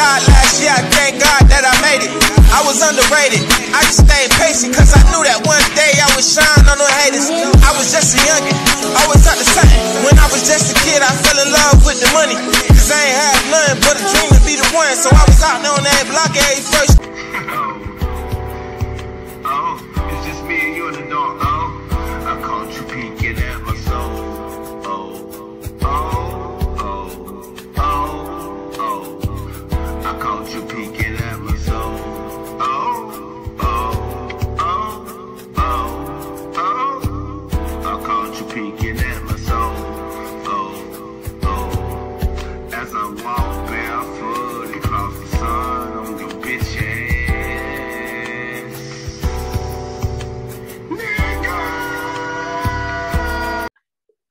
died last year, I thank God that I made it. I was underrated. I just stayed patient, cause I knew that one day I would shine on the haters. I was just a youngin', always up to something. When I was just a kid, I fell in love with the money. Cause I ain't have nothing but a dream to be the one. So I was out there on that block every first. Caught you peeking at my soul. Oh, oh, oh, oh, oh. I caught you peeking at my soul. Oh, oh. As I walk barefoot across the sun on your bitch ass.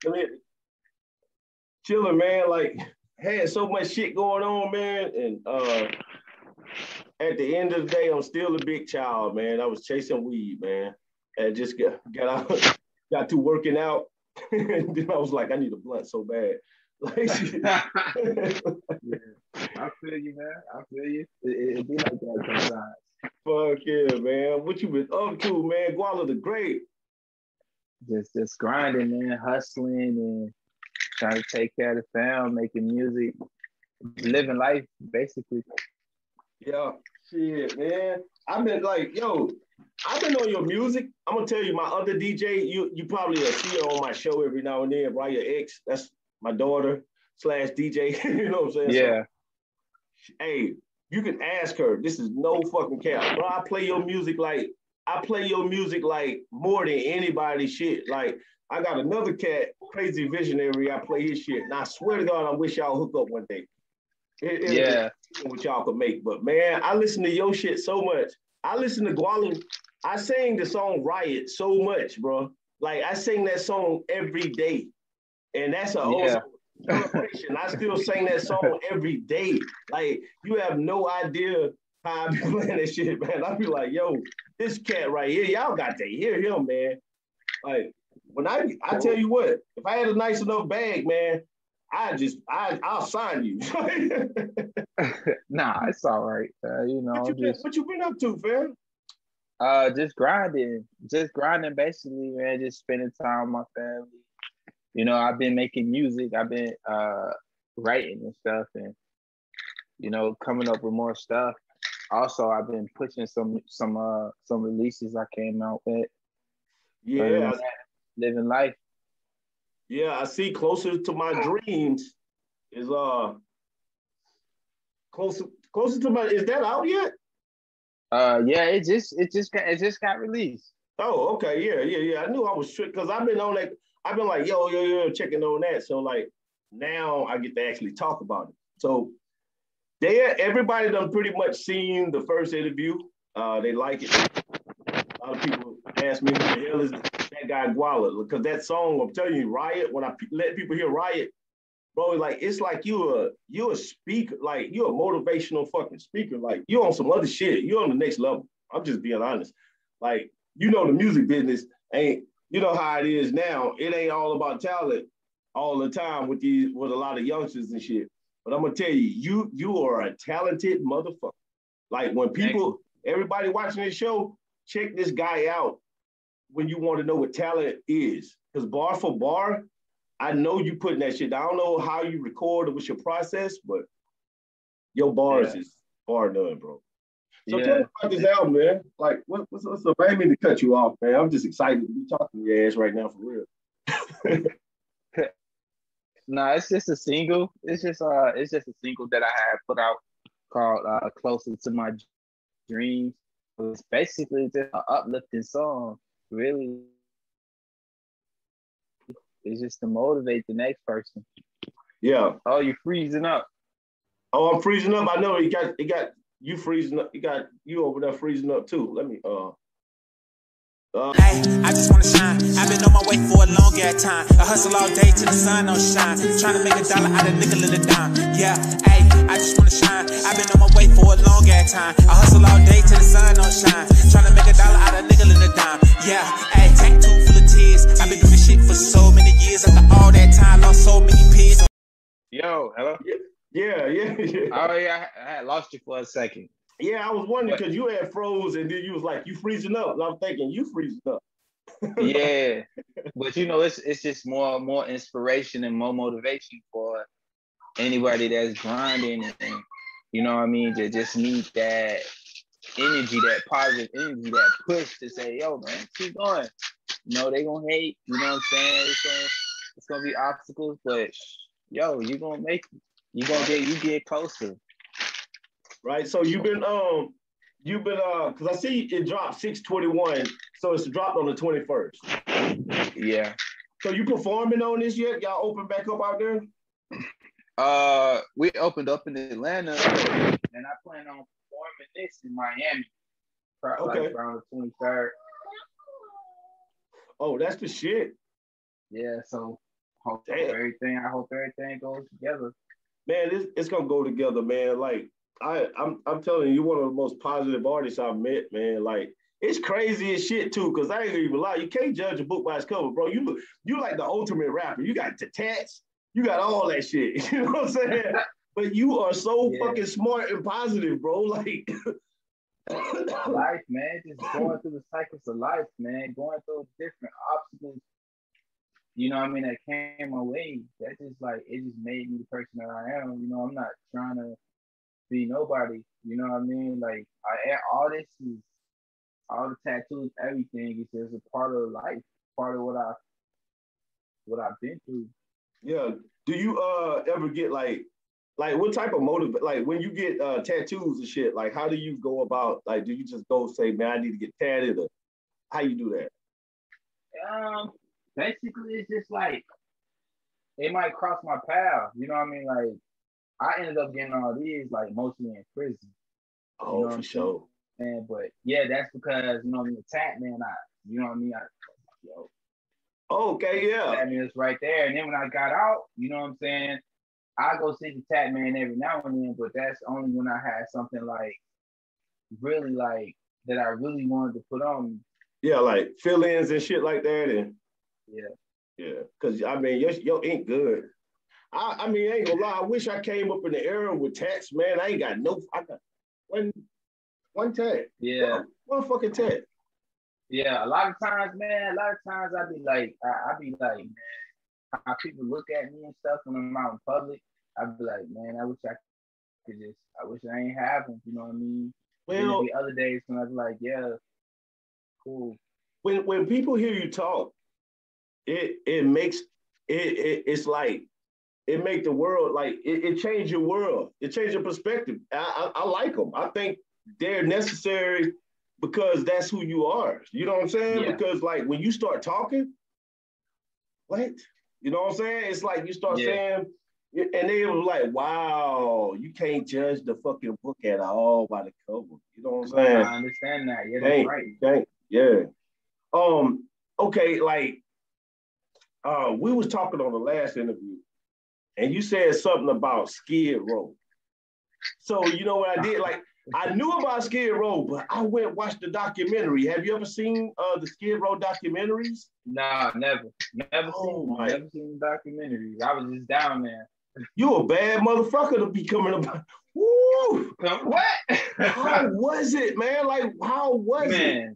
Mean, chilling, man. Like had so much shit going on, man. And uh at the end of the day, I'm still a big child, man. I was chasing weed, man. And just got got out, got to working out. and then I was like, I need a blunt so bad. Like I feel you, man. I feel you. It, it, it be like that sometimes. fuck yeah, man. What you been up to, man? Gwalla the Great. Just just grinding, man, hustling and trying to take care of the fam, making music, living life, basically. Yeah, shit, man. I've been like, yo, I've been on your music. I'm gonna tell you, my other DJ, you you probably see her on my show every now and then, right? Your ex, That's my daughter slash DJ. you know what I'm saying? So, Yeah. hey, you can ask her. This is no fucking cap. Bro, I play your music like I play your music like more than anybody shit. Like I got another cat, crazy visionary. I play his shit. And I swear to God, I wish y'all hook up one day. It, it- Yeah. what y'all could make. But man, I listen to your shit so much. I listen to Gwalla. I sing the song Riot so much, bro. Like I sing that song every day. And that's a Yeah. celebration. I still sing that song every day. Like you have no idea how I be playing that shit, man. I be like, yo, this cat right here, y'all got to hear him, man. Like when I I tell you what, if I had a nice enough bag, man, I just I I'll sign you. nah, it's all right. Uh, you know, what you been just what you been up to, fam? uh just grinding. Just grinding basically, man, just spending time with my family. You know, I've been making music, I've been uh writing and stuff and you know, coming up with more stuff. Also, I've been pushing some some uh some releases I came out with. Yeah, Other than I- that, living life. yeah. I see closer to my dreams is uh closer closer to my is that out yet? Uh yeah, it just it just got it just got released. Oh, okay, yeah, yeah, yeah. I knew I was tricked because I've been on that. I've been like, yo, yo, yo, checking on that. So like now I get to actually talk about it. So they everybody done pretty much seen the first interview. Uh, they like it. A lot of people ask me who the hell is that guy Gwalla because that song I'm telling you, Riot. When I let people hear Riot, bro, like it's like you a you a speaker, like you a motivational fucking speaker. Like you on some other shit. You on the next level. I'm just being honest. Like you know the music business ain't you know how it is now. It ain't all about talent all the time with these with a lot of youngsters and shit. But I'm gonna tell you, you you are a talented motherfucker. Like when people, everybody watching this show, check this guy out when you want to know what talent is. Because bar for bar, I know you putting that shit. I don't know how you record or what's your process, but your bars Yeah. is bar none, bro. So Yeah. tell me about this album, man. Like, what, what's, what's up? I mean to cut you off, man. I'm just excited to be talking to your ass right now for real. nah, it's just a single. It's just uh it's just a single that I had put out called uh Closer to My Dreams. It's basically just an uplifting song, really. It's just to motivate the next person. Yeah. Oh, you're freezing up. Oh, I'm freezing up. I know you got you got you freezing up. You got you over there freezing up too. Let me uh. Uh Hey, I just wanna shine. I've been on my way for a long ass time. I hustle all day till the sun don't shine. Trying to make a dollar out of nickel and a dime. Yeah, hey, I just wanna shine. I've been on my way for a long ass time. I hustle all day till the sun don't shine. Trying to make a dollar out of nickel and a dime. Yeah, hey, tank too full of tears. I've been doing this shit for so many years. After all that time, lost so many peers. Yo, hello. Yeah, yeah, yeah. Oh yeah, I, I had lost you for a second. Yeah, I was wondering because you had froze and then you was like, you freezing up. And I'm thinking, you freezing up. yeah, but you know, it's it's just more more inspiration and more motivation for anybody that's grinding and you know what I mean. To just need that energy, that positive energy, that push to say, yo, man, keep going. You know, they gonna hate, you know what I'm saying? It's gonna, it's gonna be obstacles, but yo, you gonna make it. You gonna get you get closer. Right. So you've been um you've been uh because I see it dropped 621, so it's dropped on the 21st. Yeah. So you performing on this yet? Y'all open back up out there? Uh we opened up in Atlanta and I plan on performing this in Miami. Probably Okay. like around the 23rd. Oh, that's the shit. Yeah, so hope Damn. everything I hope everything goes together. Man, it's, it's gonna go together, man. Like I, I'm, I'm telling you, you're one of the most positive artists I've met, man. Like it's crazy as shit too, cause I ain't even lie. You can't judge a book by its cover, bro. You look, you like the ultimate rapper. You got the tats, you got all that shit. You know what I'm saying? but you are so Yeah. fucking smart and positive, bro. Like, life, man. Just going through the cycles of life, man. Going through different obstacles. You know what I mean? That came my way. That just like it just made me the person that I am. You know, I'm not trying to be nobody. You know what I mean? Like I all this is all the tattoos, everything is just a part of life, part of what I what I've been through. yeah. Do you uh ever get like, like what type of motive? Like when you get uh tattoos and shit, like how do you go about? Like, do you just go say, man, I need to get tatted, or how you do that? Um, basically, it's just like it might cross my path. You know what I mean? Like I ended up getting all these like mostly in prison. Oh, You know for sure. Man, but yeah, that's because you know I mean. The tap man, I you know what I mean. I, yo, Okay, yeah. man is right there. And then when I got out, you know what I'm saying. I go see the tap man every now and then, but that's only when I had something like really like that I really wanted to put on. Yeah, like fill-ins and shit like that, and Yeah. yeah, because I mean, your your ink good. I, I mean, I ain't gonna lie. I wish I came up in the era with tats, man. I ain't got no. I got one, one tat. Yeah. One, one fucking tat. Yeah, a lot of times, man, a lot of times I be like, I, I be like, man, how people look at me and stuff when I'm out in public. I be like, man, I wish I could just, I wish I ain't have them. You know what I mean? Well, there'll other days when I be like, yeah, cool. when when people hear you talk, it it makes it, it it's like it make the world like it, it change your world. It change your perspective. I, I I like them. I think they're necessary because that's who you are. You know what I'm saying? Yeah. Because like when you start talking, what? You know what I'm saying? It's like you start Yeah. saying, and they were like, "Wow, you can't judge the fucking book at all by the cover." You know what I'm saying? I understand that. Yeah, that's Dang, right. dang, yeah. Um, okay, like uh we was talking on the last interview, and you said something about Skid Row. So you know what I did? Like I knew about Skid Row, but I went watched the documentary. Have you ever seen uh the Skid Row documentaries? Nah, never, never Oh, seen, my. never seen documentaries. I was just down there. You a bad motherfucker to be coming about. Woo! What? How was it, man? Like, how was it?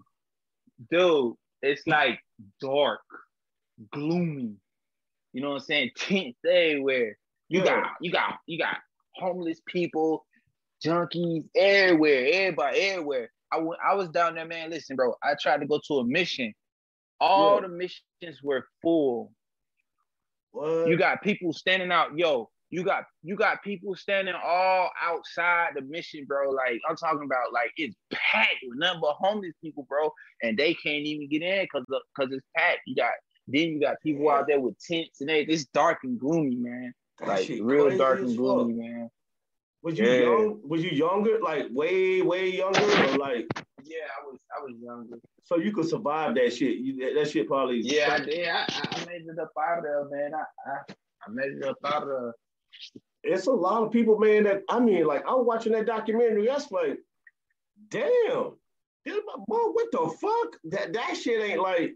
dude, it's like dark, gloomy. You know what I'm saying? Tents everywhere. You Yeah. got you got you got homeless people, junkies everywhere, everybody everywhere. I went, I was down there, man. Listen, bro. I tried to go to a mission. All Yeah. the missions were full. What? You got people standing out, yo. You got you got people standing all outside the mission, bro. Like I'm talking about, like it's packed with nothing but homeless people, bro, and they can't even get in because because it's packed. You got then you got people out there with tents and everything. It's dark and gloomy, man. That Like real dark and fuck. gloomy, man. Was you Yeah. young? Was you younger? Like way, way younger, or like Yeah, I was I was younger. so you could survive that shit? You, that, that shit probably. Yeah, I did. I, I made it up out of there, man. I I, I made it up out of there. It's a lot of people, man. That I mean, like I'm watching that documentary. That's like, damn, Damn, boy, what the fuck? That that shit ain't like.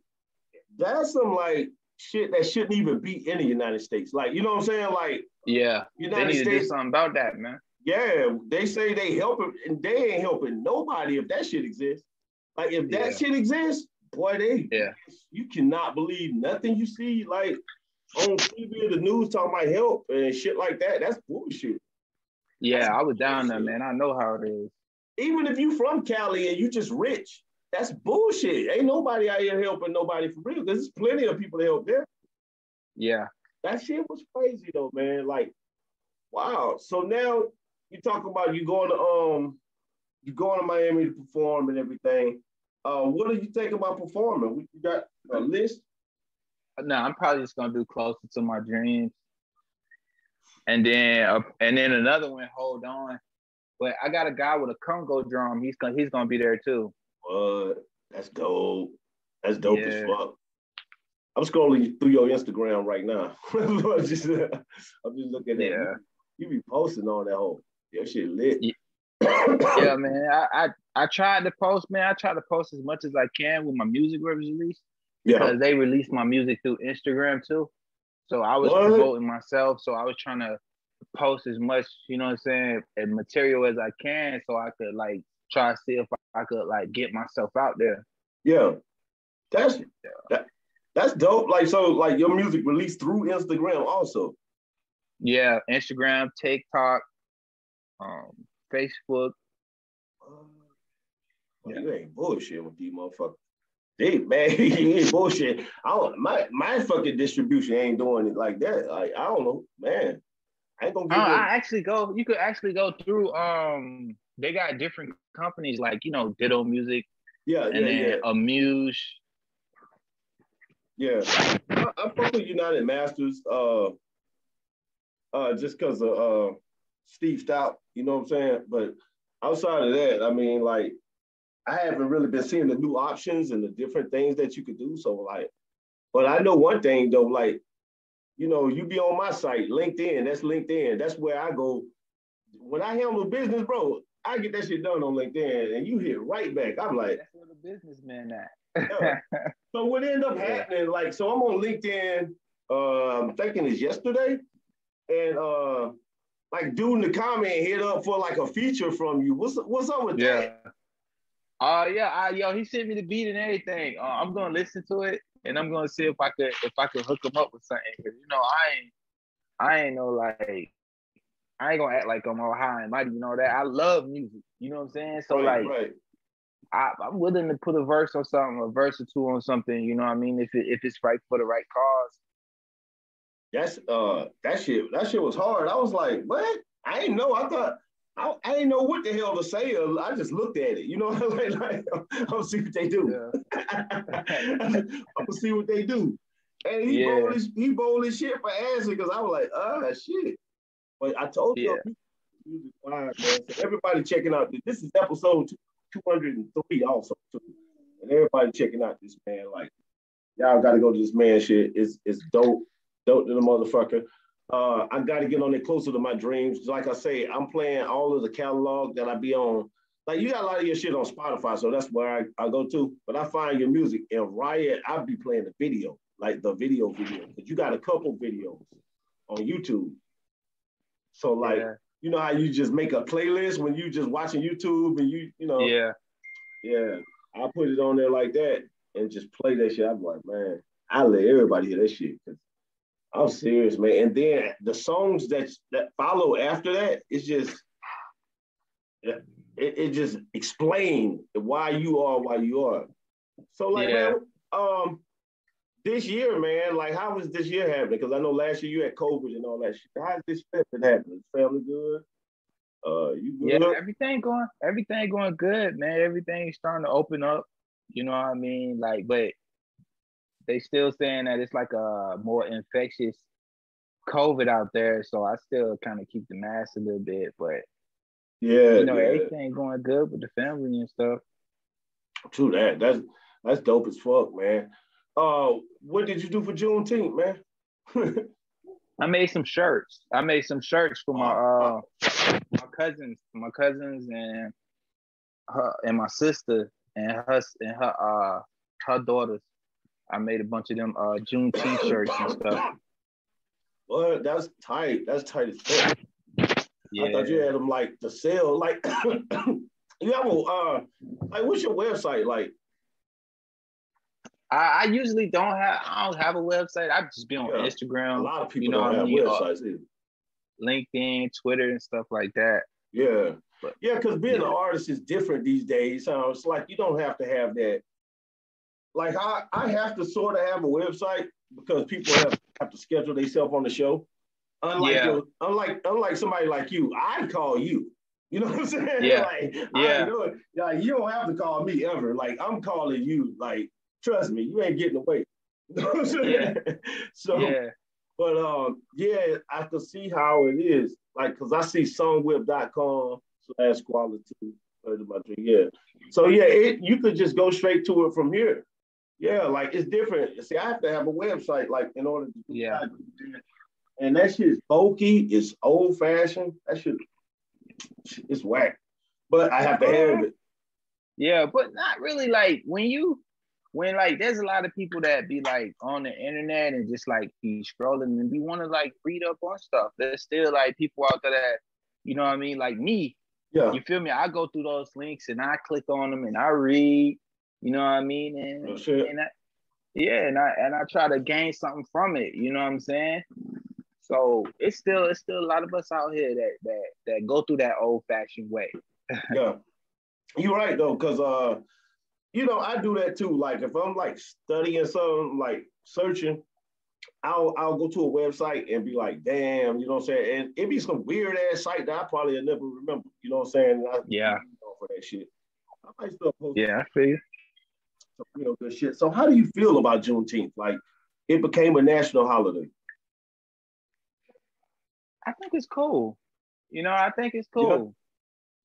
That's some like shit that shouldn't even be in the United States. Like, you know what I'm saying? Like, yeah, United they need to do States- something about that, man. yeah, they say they helping, and they ain't helping nobody if that shit exists. Like, if that Yeah. shit exists, boy, they Yeah. you cannot believe nothing you see like on TV or the news talking about help and shit like that. That's bullshit. Yeah, I was down there, man. I know how it is. Even if you from Cali and you just rich, that's bullshit. Ain't nobody out here helping nobody for real. There's plenty of people to help there. Yeah, That shit was crazy though, man. Like, wow. So now you talk about you going to um you going to Miami to perform and everything. Uh, what do you think about performing? You got a list? no, I'm probably just gonna do closer to my dreams, and then uh, and then another one. Hold on, but I got a guy with a Congo drum. He's gonna he's gonna be there too. What? That's dope. That's dope as fuck. I'm scrolling through your Instagram right now. I'm just, I'm just looking at Yeah. you. You be posting on that whole your shit lit. Yeah. yeah, man. I, I I tried to post, man. I try to post as much as I can with my music release yeah. because they release my music through Instagram too. So I was What? promoting myself. So I was trying to post as much, you know what I'm saying, and material as I can, so I could like try to see if I could like get myself out there. Yeah. That's that, that's dope. Like so, like your music released through Instagram also. Yeah, Instagram, TikTok, um, Facebook. Well, You ain't bullshit with these motherfuckers. They man, you ain't bullshit. I don't my my fucking distribution ain't doing it like that. Like I don't know, man. I ain't gonna Uh, I actually go. You could actually go through. Um, they got different companies like you know Ditto Music yeah, and yeah, then yeah. Amuse. Yeah, I, I fuck with United Masters, uh, uh, just because of uh, Steve Stoute. You know what I'm saying? But outside of that, I mean, like, I haven't really been seeing the new options and the different things that you could do. So, like, but I know one thing though, like, you know, you be on my site, LinkedIn. That's LinkedIn. That's where I go. When I handle business, bro, I get that shit done on LinkedIn, and you hit right back. I'm like. That's where the businessman at. Yeah. So what ended up Yeah. happening, like, so I'm on LinkedIn, uh, I'm thinking it's yesterday, and uh, like dude in the comment hit up for like a feature from you. What's what's up with yeah. that? Uh yeah, I, yo, he sent me the beat and everything. Uh, I'm gonna listen to it and I'm gonna see if I could if I could hook him up with something. Cause you know I ain't I ain't no like I ain't gonna act like I'm all high and mighty. You know that I love music. You know what I'm saying? So right, like right. I, I'm willing to put a verse or something, a verse or two on something. You know what I mean? If it, if it's right for the right cause. That's uh that shit that shit was hard. I was like, what? I didn't know. I thought I, I didn't know what the hell to say. I just looked at it. You know, like, like I'll see what they do. Yeah. I'm gonna see what they do. And he Yeah. bold as he bold as shit for answering because I was like, ah shit. But I told you Yeah. fine. So everybody checking out this. Is episode 203 also too. And everybody checking out this man. Like, y'all gotta go to this man shit. It's it's dope, dope to the motherfucker. Uh, I gotta get on it closer to my dreams. Like I say, I'm playing all of the catalog that I be on. Like you got a lot of your shit on Spotify, so that's where I, I go to. But I find your music and Riot, I'll be playing the video, like the video video. Because you got a couple videos on YouTube. So like, yeah. you know how you just make a playlist when you just watching YouTube and you, you know, yeah. yeah, I put it on there like that and just play that shit. I'm like, man, I let everybody hear that shit because I'm serious, man. And then the songs that that follow after that, it's just it, it just explain why you are why you are. So like, Yeah. man, um, this year, man, like how was this year happening? Because I know last year you had COVID and all that shit. How's this year been happening? Family good? Uh, you good? Yeah, everything going, everything going good, man. Everything's starting to open up. You know what I mean? Like, but they still saying that it's like a more infectious COVID out there. So I still kind of keep the mask a little bit, but yeah, you know, yeah. everything going good with the family and stuff. True that. That's that's dope as fuck, man. Uh, what did you do for Juneteenth, man? I made some shirts. I made some shirts for my uh my cousins, my cousins and her and my sister and her and her uh her daughters. I made a bunch of them uh June t-shirts and stuff. Well, that's tight. That's tight as fuck. Yeah. I thought you had them like to sell. Like you have a uh like what's your website like? I, I usually don't have I don't have a website. I just be on Yeah. Instagram, A lot of people you know don't have mean? Uh, websites either. LinkedIn, Twitter, and stuff like that. Yeah. But- Yeah, because being an artist is different these days. So it's like you don't have to have that. Like I, I have to sort of have a website because people have, have to schedule themselves on the show. Unlike Yeah. your- unlike unlike somebody like you, I call you. You know what I'm saying? Yeah. like, Yeah. I know it. Like, you don't have to call me ever. Like I'm calling you. Like trust me, you ain't getting away. You know what I'm saying? So yeah. but um, yeah, I can see how it is. Like, cause I see songwhip.com slash quality. heard about you, Yeah. So yeah, it you could just go straight to it from here. Yeah, like it's different. See, I have to have a website, like in order to do Yeah. that. And that shit is bulky, it's old fashioned. That shit it's whack. But I have to have it. Yeah, but not really like when you when like there's a lot of people that be like on the internet and just like be scrolling and be want to like read up on stuff. There's still like people out there that, you know what I mean, like me, Yeah. you feel me? I go through those links and I click on them and I read, you know what I mean? And, shit. and I, yeah, and I and I try to gain something from it, you know what I'm saying? So it's still it's still a lot of us out here that that that go through that old fashioned way. Yeah. You're right though, because uh, you know, I do that too. Like if I'm like studying something, like searching, I'll I'll go to a website and be like, damn, you know what I'm saying? And it'd be some weird ass site that I probably never remember. You know what I'm saying? I, Yeah. For that shit. I might still post Yeah, I feel you. Some real good shit. So how do you feel about Juneteenth? Like it became a national holiday. I think it's cool. You know, I think it's cool.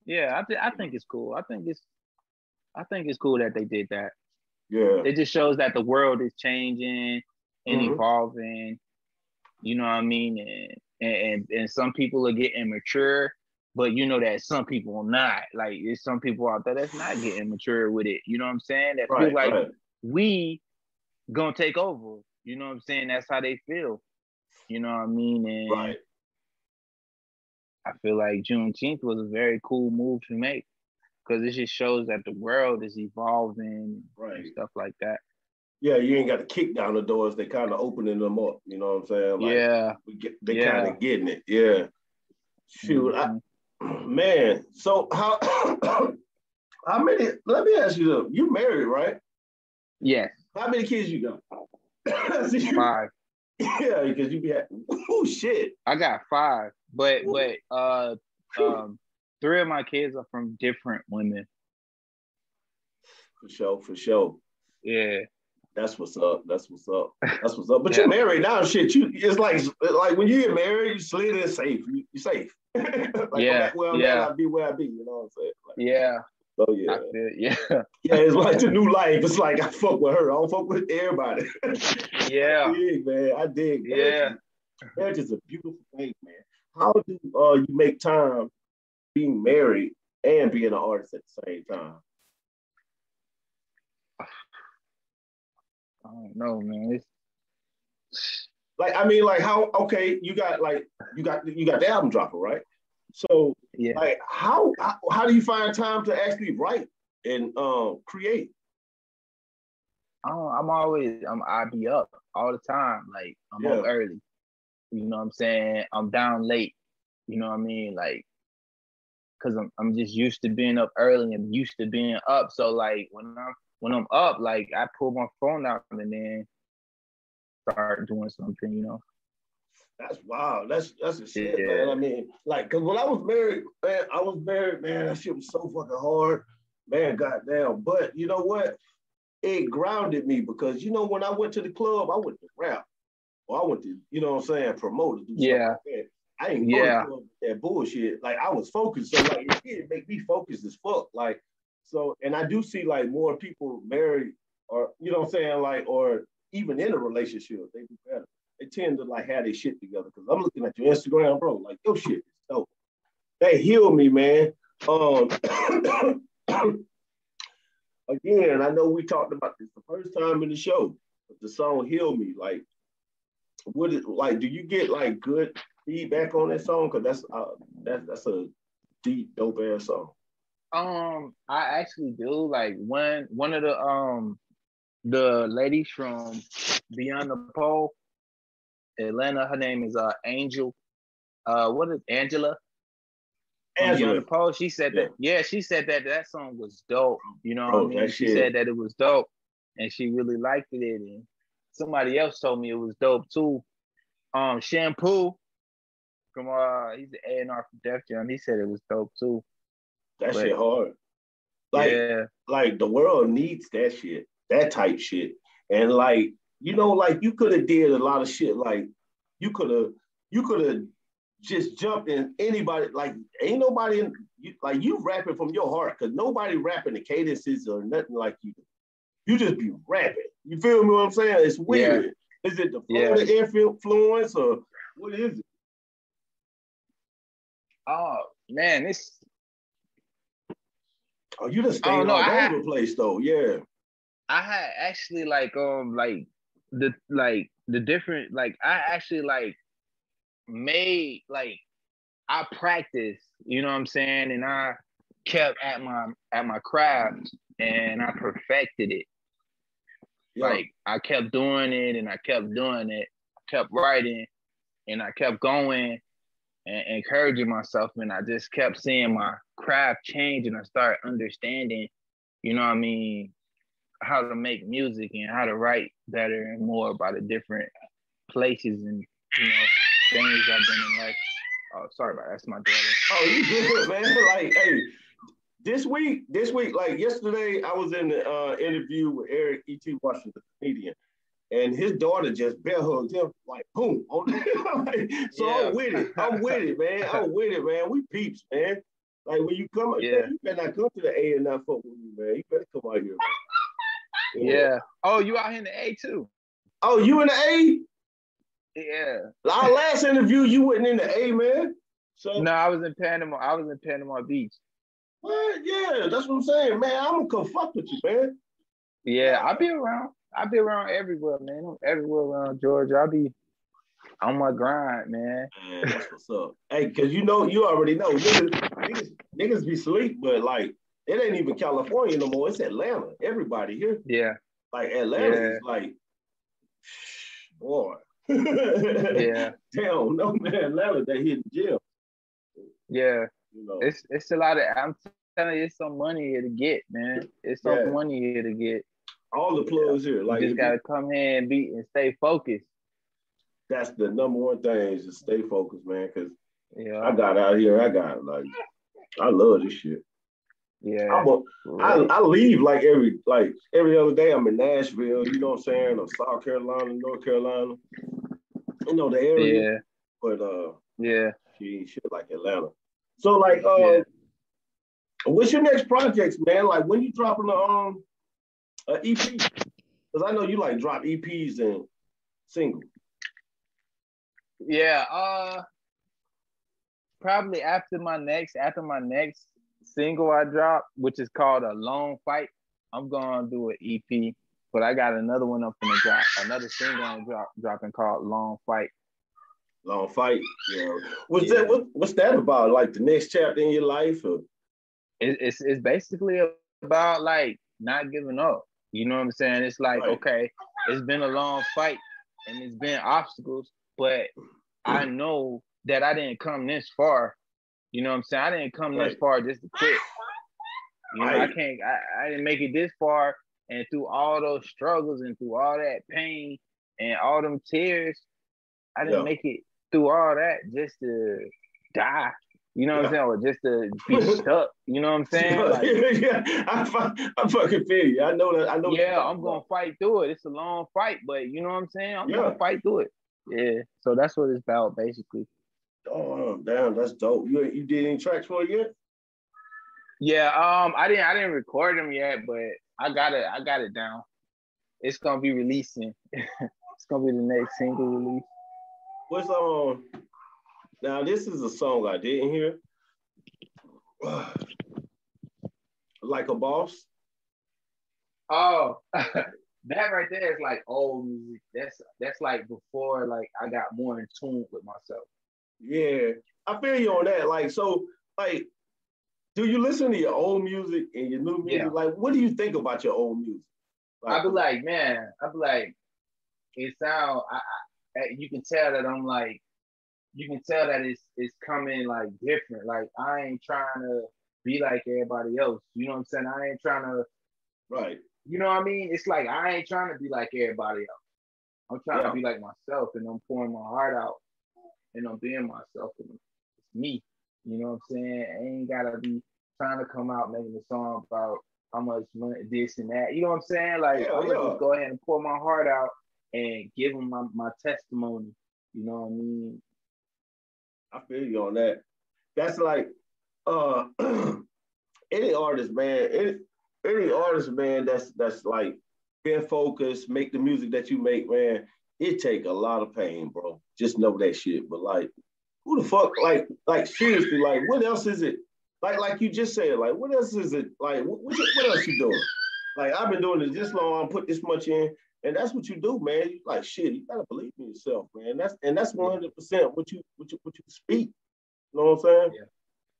Yeah, I, th- I think it's cool. I think it's I think it's cool that they did that. Yeah. It just shows that the world is changing and Mhm. evolving. You know what I mean? And, and and some people are getting mature, but you know that some people are not. Like there's some people out there that's not getting mature with it. You know what I'm saying? That Right, feel like right. we gonna take over. You know what I'm saying? That's how they feel. You know what I mean? And Right. I feel like Juneteenth was a very cool move to make because it just shows that the world is evolving Right. and stuff like that. Yeah, you ain't got to kick down the doors. They kind of opening them up. You know what I'm saying? Like, yeah. we get they Yeah. kind of getting it. Yeah. Shoot, I, Mhm. Man. So how how many? Let me ask you though. You married, right? yes, How many kids you got? Five. yeah, because you be had, oh shit. I got five, but Ooh. but uh um three of my kids are from different women. For sure, for sure. Yeah, That's what's up. That's what's up. That's what's up. But Yeah. you're married now, shit. You it's like like when you get married, you slid in safe. You, are safe. like, Yeah, Well, yeah. I be where I be. You know what I'm saying? Like, yeah, so yeah. feel yeah, Yeah, it's like the new life. It's like I fuck with her. I don't fuck with everybody. yeah. I dig, man. I dig. Yeah. Marriage is a beautiful thing, man. How do uh, you make time being married and being an artist at the same time? I don't know, man. It's Like, I mean, like how okay, you got like you got you got the album dropper, right? So yeah. like how how, how do you find time to actually write and um create? Oh, I'm always I'm I be up all the time. Like I'm up early. You know what I'm saying? I'm down late. You know what I mean? Like cause I'm I'm just used to being up early and used to being up. So like when I'm when I'm up, like I pull my phone out and then start doing something, you know. That's wild. That's that's a shit, Yeah. man. I mean, like, cause when I was married, man, I was married, man. That shit was so fucking hard, man. Goddamn. But you know what? It grounded me because you know when I went to the club, I went to rap, or I went to, you know what I'm saying, promote to do something Yeah. like that. I ain't go Yeah. to that bullshit. Like I was focused, so like it didn't make me focused as fuck. Like so, and I do see like more people married, or you know what I'm saying, like, or even in a relationship, they do better they tend to like have their shit together. Cause I'm looking at your Instagram, bro. Like your shit is dope. That healed me, man. Um again, I know we talked about this the first time in the show. But the song "Heal Me." Like, what is like? Do you get like good feedback on that song? Cause that's uh, that's that's a deep, dope ass song. Um, I actually do. Like one one of the um the ladies from Beyond the Pole, Atlanta. Her name is uh Angel. Uh, what is Angela? From Beyond the Pole. She said Yeah. that. Yeah, she said that that song was dope. You know Bro, what I mean? She shit- said that it was dope, and she really liked it. And somebody else told me it was dope too. Um, Shampoo from uh, he's the A and R from Def Jam. He said it was dope too. that But- shit hard. Like, yeah, like the world needs that shit, that type shit. And like, you know, like you could have did a lot of shit. Like you could have, you could have just jumped in anybody. Like ain't nobody in, you, like you rapping from your heart because nobody rapping the cadences or nothing like you. You just be rapping. You feel me? What I'm saying? It's weird. Is it the Yeah. Florida influence or what is it? Oh man, this Oh, you just don't all over the place though. Yeah. I had actually like um like the like the different like I actually like made like I practiced, you know what I'm saying, and I kept at my at my craft and I perfected it. Yeah. Like I kept doing it and I kept doing it, kept writing, and I kept going and encouraging myself, and I just kept seeing my craft change, and I started understanding, you know what I mean, how to make music and how to write better and more about the different places and you know things I've been in life. Oh, sorry about that. That's my daughter. Oh, you did good, man. Like, hey, this week, this week, like yesterday, I was in the uh, interview with Eric E.T. Washington, the comedian, and his daughter just bear hugged him, like, boom. Like, so Yeah. I'm with it. I'm with it, man. I'm with it, man. We peeps, man. Like, when you come, Yeah. man, you better not come to the A and not fuck with me, man. You better come out here. man. Yeah. Oh, you out here in the A too? Oh, you in the A? Yeah. Our last interview, you wasn't in the A, man. So, No, I was in Panama. I was in Panama Beach. what? Yeah, that's what I'm saying, man. I'm gonna come fuck with you, man. Yeah, I be around. I be around everywhere, man. I'm everywhere around Georgia. I be on my grind, man. Man, that's what's up. Hey, cause you know, you already know, niggas, niggas, niggas be sleep, but like it ain't even California no more. It's Atlanta. Everybody here, Yeah, like Atlanta, Yeah. is like, boy. yeah, Damn, no man, Atlanta, they hidden jail. yeah. You know, It's it's a lot of. I'm telling you, it's some money here to get, man. It's some Yeah. money here to get. all the plugs here. Like You just gotta you- come here and be and stay focused. that's the number one thing is to stay focused, man. Cause Yeah, I got out here, I got like, I love this shit. Yeah. I'm a, I, I leave like every like every other day. I'm in Nashville, you know what I'm saying, or South Carolina, North Carolina. You know the area, yeah, but uh, yeah. she shit like Atlanta. So like, uh, Yeah. what's your next projects, man? Like when you dropping the um a EP? Because I know you like drop EPs and singles. Yeah, uh probably after my next after my next single I drop, which is called A Long Fight, I'm gonna do an EP. But I got another one up in the drop, another single I'm drop dropping called Long Fight. Long fight. Yeah. What's Yeah. that? What, what's that about? Like the next chapter in your life? Or It, it's it's basically about like not giving up. You know what I'm saying? It's like, Right. okay, it's been a long fight and it's been obstacles, but I know that I didn't come this far. You know what I'm saying? I didn't come this far just to quit. You know, I Right. can't I, I didn't make it this far and through all those struggles and through all that pain and all them tears, I didn't Yeah. make it through all that just to die. You know what I'm saying? Or just to be stuck. You know what I'm saying? Like, yeah, I, I fucking feel you. I know that. I know. yeah, I'm gonna fight through it. It's a long fight, but you know what I'm saying? I'm Yeah. gonna fight through it. Yeah. So that's what it's about basically. Oh damn, that's dope. You you did any tracks for it yet? Yeah, um, I didn't I didn't record them yet, but I got it, I got it down. It's gonna be releasing. it's gonna be the next single release. What's um? Now this is a song I didn't hear. like a boss. Oh, that right there is like old music. That's that's like before like I got more in tune with myself. Yeah, I feel you on that. Like, so, like, do you listen to your old music and your new music? Yeah. Like, what do you think about your old music? I'd be like, man, I'd be like, it sound. I, I, eh, you can tell that I'm like, you can tell that it's it's coming like different. Like I ain't trying to be like everybody else. You know what I'm saying? I ain't trying to. right. You know what I mean? It's like I ain't trying to be like everybody else. I'm trying Yeah. to be like myself, and I'm pouring my heart out, and I'm being myself, and it's me. You know what I'm saying? I ain't gotta be trying to come out making a song about how much money this and that. You know what I'm saying? Like Yeah, I'm gonna just go ahead and pour my heart out and give them my, my testimony. You know what I mean? I feel you on that. That's like uh any artist, man, any any artist, man, that's that's like being focused, make the music that you make, man, it take a lot of pain, bro. Just know that shit. But like, who the fuck, like, like seriously, like, what else is it? Like, like you just said, like, what else is it? Like, what, what, what else you doing? Like, I've been doing this this long, I put this much in, and that's what you do, man. You like shit. You gotta believe in yourself, man. That's and that's one hundred percent what you what you what you speak. You know what I'm saying? Yeah.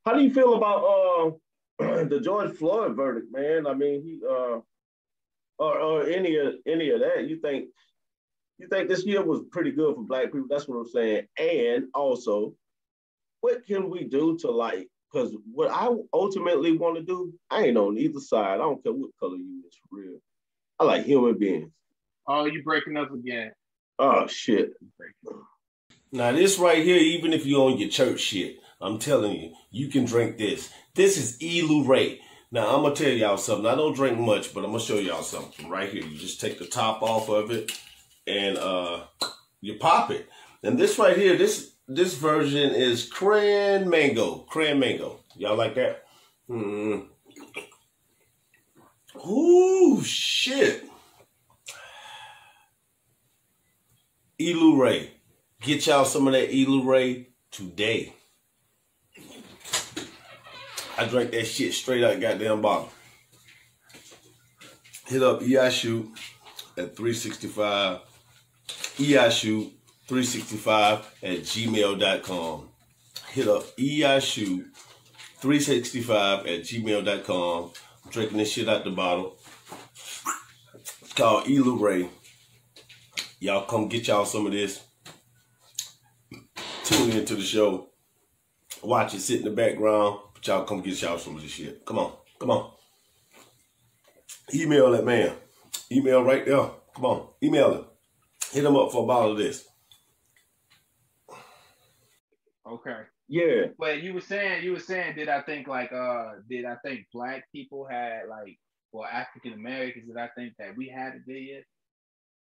How do you feel about uh the George Floyd verdict, man? I mean, he uh or, or any of any of that. You think you think this year was pretty good for black people? That's what I'm saying. And also, what can we do to like? Because what I ultimately want to do, I ain't on either side. I don't care what color you is for real. I like human beings. Oh, you breaking up again? Oh shit. You breaking up. Now this right here, even if you on your church shit, I'm telling you, you can drink this. This is Elu Ray. Now I'm gonna tell y'all something. I don't drink much, but I'm gonna show y'all something right here. You just take the top off of it and uh you pop it. And this right here, this this version is cran mango. Cran mango. Y'all like that? Mm. Ooh shit. Elu Ray. Get y'all some of that Elu Ray today. I drank that shit straight out goddamn bottle. Hit up EIShoot at 365. EIShoot 365 at gmail.com. Hit up EIShoot 365 at gmail.com. I'm drinking this shit out the bottle. It's called Elu Ray. Y'all come get y'all some of this. Tune into the show. Watch it sit in the background. But y'all come get y'all some of this shit. Come on. Come on. Email that man. Email right there. Come on. Email him. Hit him up for a bottle of this. Okay. Yeah. But you were saying, you were saying, did I think like, uh, did I think black people had like, or African Americans, did I think that we had a good year?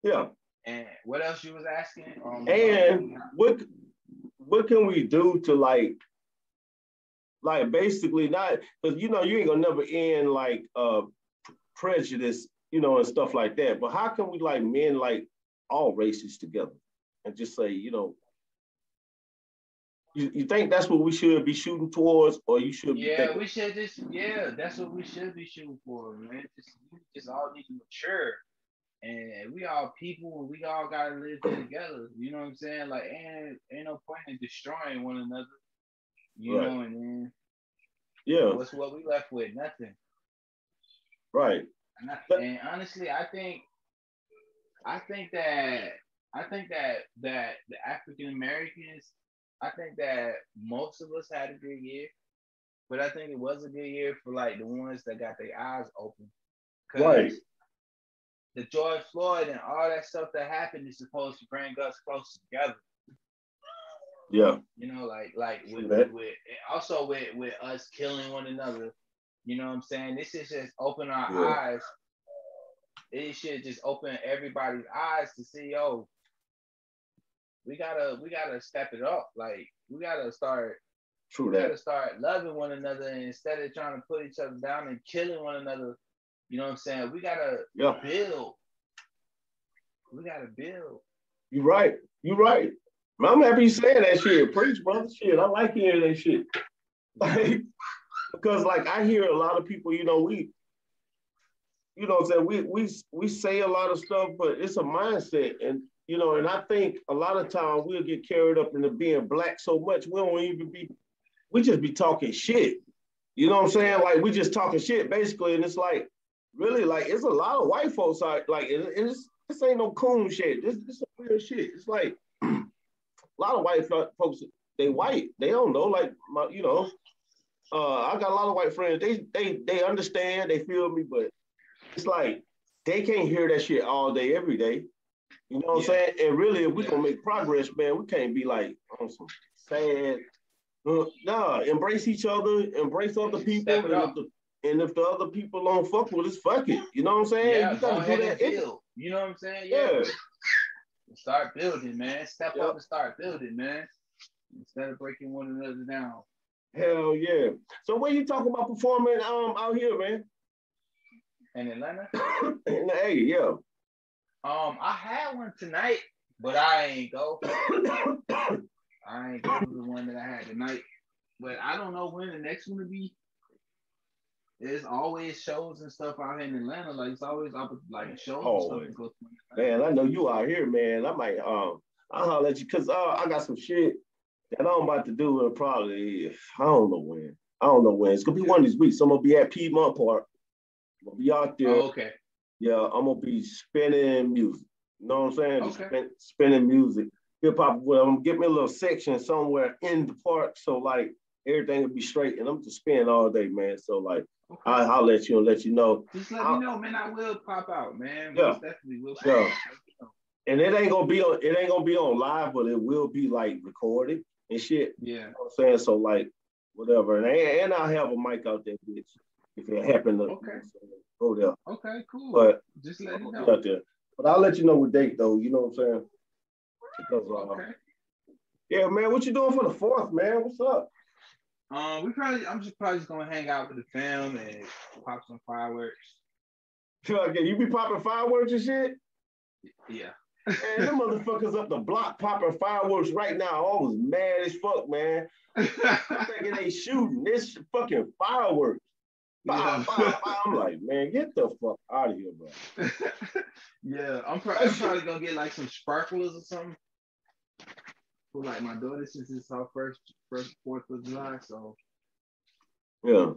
Yeah. And what else you was asking? Um, And what what can we do to like like basically not because you know you ain't gonna never end like uh prejudice, you know, and stuff like that. But how can we like men like all races together and just say, you know, you, you think that's what we should be shooting towards, or you should be yeah, we should just, yeah, that's what we should be shooting for, man. Just, we just all need to mature. And we all people, we all gotta live together. You know what I'm saying? Like, ain't ain't no point in destroying one another. You Right. know, and then yeah, what's what we left with? Nothing. right, And, I, and honestly, I think, I think that, I think that that the African Americans, I think that most of us had a good year, but I think it was a good year for like the ones that got their eyes open. Right. The George Floyd and all that stuff that happened is supposed to bring us closer together. yeah, You know, like like with, with, with also with with us killing one another. You know what I'm saying? This is just open our Yeah. eyes. It should just open everybody's eyes to see, oh, we gotta we gotta step it up. Like we gotta start true we gotta start loving one another and instead of trying to put each other down and killing one another. You know what I'm saying? We gotta yeah, build. We gotta build. You're right, You're right. I'm happy you saying that shit. Preach, brother. Shit, I like hearing that shit. Like, because like I hear a lot of people, you know, we you know what I'm saying, we we we say a lot of stuff, but it's a mindset. And you know, and I think a lot of times we'll get carried up into being black so much we don't even be we just be talking shit. You know what I'm saying? Like we just talking shit basically, and it's like really like it's a lot of white folks out like and it's this ain't no coon shit. This this is real shit. It's like a lot of white folks they white. They don't know like my you know. Uh, I got a lot of white friends. They they they understand. They feel me, but it's like they can't hear that shit all day every day. You know what yeah. I'm saying? And really, if we yeah. gonna make progress, man, we can't be like on some sad. Uh, nah, embrace each other, embrace other people, and if, the, and if, the, other people don't fuck with us, fuck it. You know what I'm saying? Yeah, you gotta do that. You know what I'm saying? Yeah. yeah. Start building, man. Step yep. up and start building, man. Instead of breaking one another down. Hell yeah. So when you talking about performing um out here, man? In Atlanta? In the A, yeah. Um, I had one tonight, but I ain't go. I ain't go to the one that I had tonight. But I don't know when the next one will be. There's always shows and stuff out here in Atlanta. Like it's always up like shows oh, and stuff. Man, I know you out here, man. I might um I'll holler at you because uh, I got some shit that I'm about to do in probably I don't know when. I don't know when. It's gonna be one of these weeks. I'm gonna be at Piedmont Park. I'm gonna be out there. Oh, okay. Yeah, I'm gonna be spinning music. You know what I'm saying? Okay. Spin, spinning music. Hip hop. Well, I'm gonna get me a little section somewhere in the park, so like everything will be straight, and I'm just spinning all day, man. So like, okay. I, I'll let you and let you know. Just let I'll, me know, man. I will pop out, man. Yeah, definitely will. Yeah. And it ain't gonna be on. It ain't gonna be on live, but it will be like recorded and shit. Yeah. You know I'm saying? So like, whatever. And and I'll have a mic out there, bitch, if it happen to. Okay. Go there. Okay, cool. But just let me know. Out there. But I'll let you know what date though. You know what I'm saying? Because uh, okay. Yeah, man. What you doing for the fourth, man? What's up? Um, we probably I'm just probably just gonna hang out with the fam and pop some fireworks. Okay, you be popping fireworks and shit? Yeah. Man, them motherfuckers up the block popping fireworks right now. I was mad as fuck, man. I'm thinking they shooting this fucking fireworks. Fire, fire, fire. I'm like, man, get the fuck out of here, bro. yeah, I'm, pro- I'm probably gonna get like some sparklers or something for like my daughter since it's her first first Fourth of July. So yeah,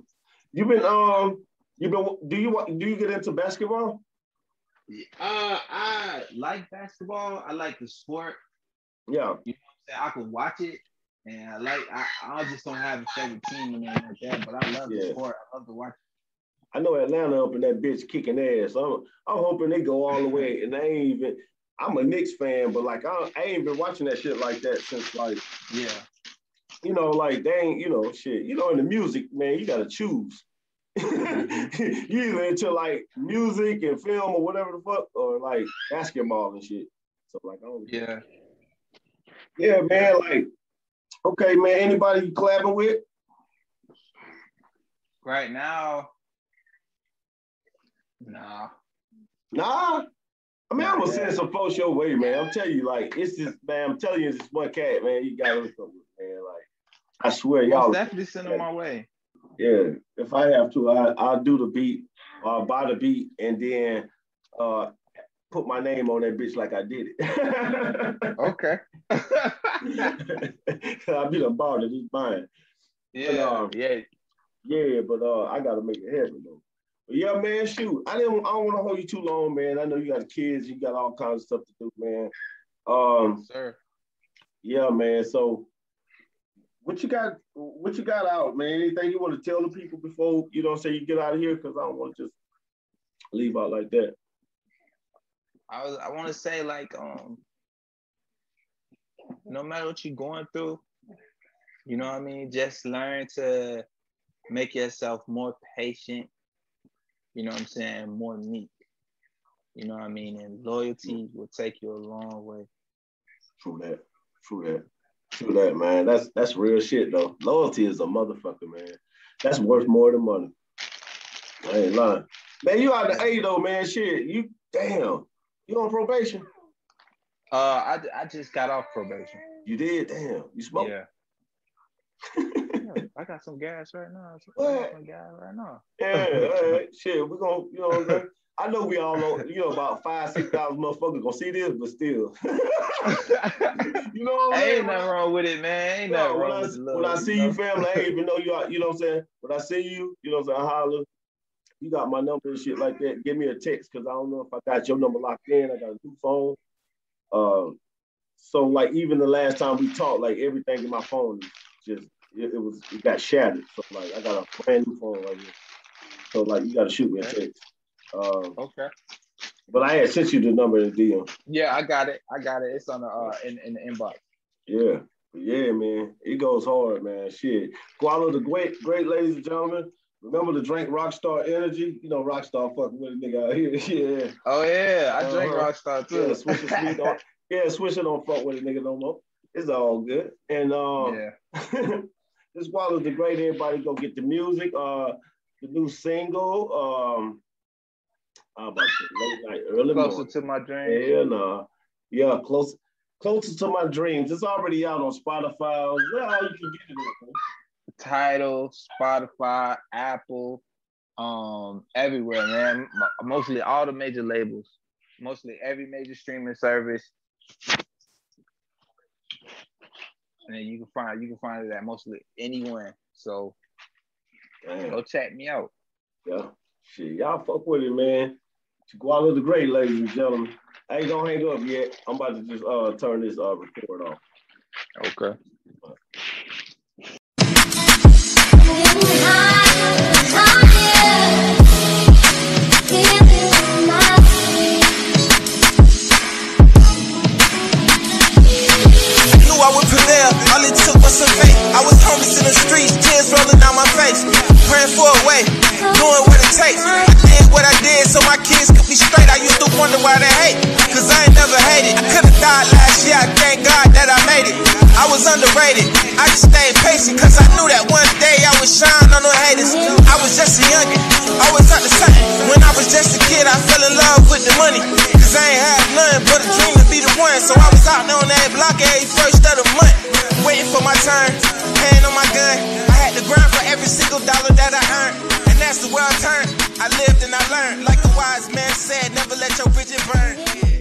you've been um, you've been do you do you get into basketball? Uh, I like basketball. I like the sport. Yeah. You know what I'm saying? I can watch it, and I like. I, I just don't have a favorite team or anything like that. But I love yeah. the sport. I love to watch. I know Atlanta up in that bitch kicking ass. I'm, I'm hoping they go all the way. And I ain't even. I'm a Knicks fan, but like I, I ain't been watching that shit like that since like. Yeah. You know, like they ain't. You know, shit. You know, in the music, man, you gotta choose. Mm-hmm. you either into like music and film or whatever the fuck, or like basketball and shit. So like, I don't. Yeah. Yeah, man. Like, okay, man. Anybody you collabing with? Right now, nah. Nah. I mean, I'm gonna send some folks your way, man. I'm telling you, like, it's just, man. I'm telling you, it's just one cat, man. You gotta look up with, man. Like, I swear, y'all. definitely send them my way yeah, if I have to, I, I'll do the beat, I'll buy the beat, and then uh, put my name on that bitch like I did it. okay. I'll be the bar that he's buying. Yeah, but, um, yeah. Yeah, but uh, I gotta make it happen though. But yeah, man, shoot. I didn't I don't want to hold you too long, man. I know you got kids, you got all kinds of stuff to do, man. Um yes, sir. Yeah, man. So what you got? What you got out, man? Anything you want to tell the people before you don't say you get out of here? Because I don't want to just leave out like that. I was, I want to say like um, no matter what you're going through, you know what I mean. Just learn to make yourself more patient. You know what I'm saying? More meek. You know what I mean? And loyalty will take you a long way. True that. True that. True that, man. That's that's real shit though. Loyalty is a motherfucker, man. That's worth more than money. I ain't lying. Man, you out the A though, man. Shit, you damn. You on probation? Uh, I, I just got off probation. You did? Damn. You smoke? Yeah. I got some gas right now. I What? got some gas right now. Yeah, all right, shit, we're gonna, you know what I'm saying? I know we all know, you know, about five, six thousand motherfuckers gonna see this, but still. you know what I'm saying? Ain't nothing wrong with it, man. Ain't No, nothing when wrong I, with the love. when I see know? you, family, I ain't even know you are, you know what I'm saying? When I see you, you know what I'm saying, I holler. You got my number and shit like that. Give me a text because I don't know if I got your number locked in. I got a new phone. Um, so like even the last time we talked, like everything in my phone just it, it was it got shattered. So like I got a brand new phone right here. So like you gotta shoot me a text. Um, Okay. but I had sent you the number in the DM. Yeah, I got it. I got it. It's on the uh in, in the inbox. Yeah. Yeah, man. It goes hard, man. Shit. Gwalla the great, great ladies and gentlemen. Remember to drink Rockstar Energy. You know, Rockstar fucking with a nigga out here. Yeah. Oh yeah, I drink Uh-huh. Rockstar Yeah, too. Swisher Sweet don't, yeah, Swisher don't fuck with a nigga no more. It's all good. And um yeah. this Gwalla's the great. Everybody go get the music. Uh the new single. Um how about the late night, early Closer morning. to my dreams. Yeah, no. Yeah, close closer to my dreams. It's already out on Spotify. Where all you can get it? Tidal, Spotify, Apple, um, everywhere, man. Mostly all the major labels, mostly every major streaming service. And you can find you can find it at mostly anyone. So Damn. go check me out. Yeah. Shit, y'all fuck with it, man. Gwalla the Great, ladies and gentlemen. I ain't gonna hang up yet. I'm about to just uh turn this uh record off. Okay. Knew All it took was some faith. I was homeless in the streets, tears rolling down my face. Praying for a way, doing what it takes. I did what I did so my kids could be straight. I used to wonder why they hate, cause I ain't never hated. I could've died last year, I thank God that I made it. I was underrated, I just stayed patient, cause I knew that one day I would shine on the haters. I was just a youngin', always up to something. When I was just a kid, I fell in love with the money. I ain't had nothing but a dream to be the one. So I was out there on that block every first of the month, waiting for my turn, hand on my gun. I had to grind for every single dollar that I earned. And that's the way I turned. I lived and I learned. Like the wise man said, never let your bridges burn.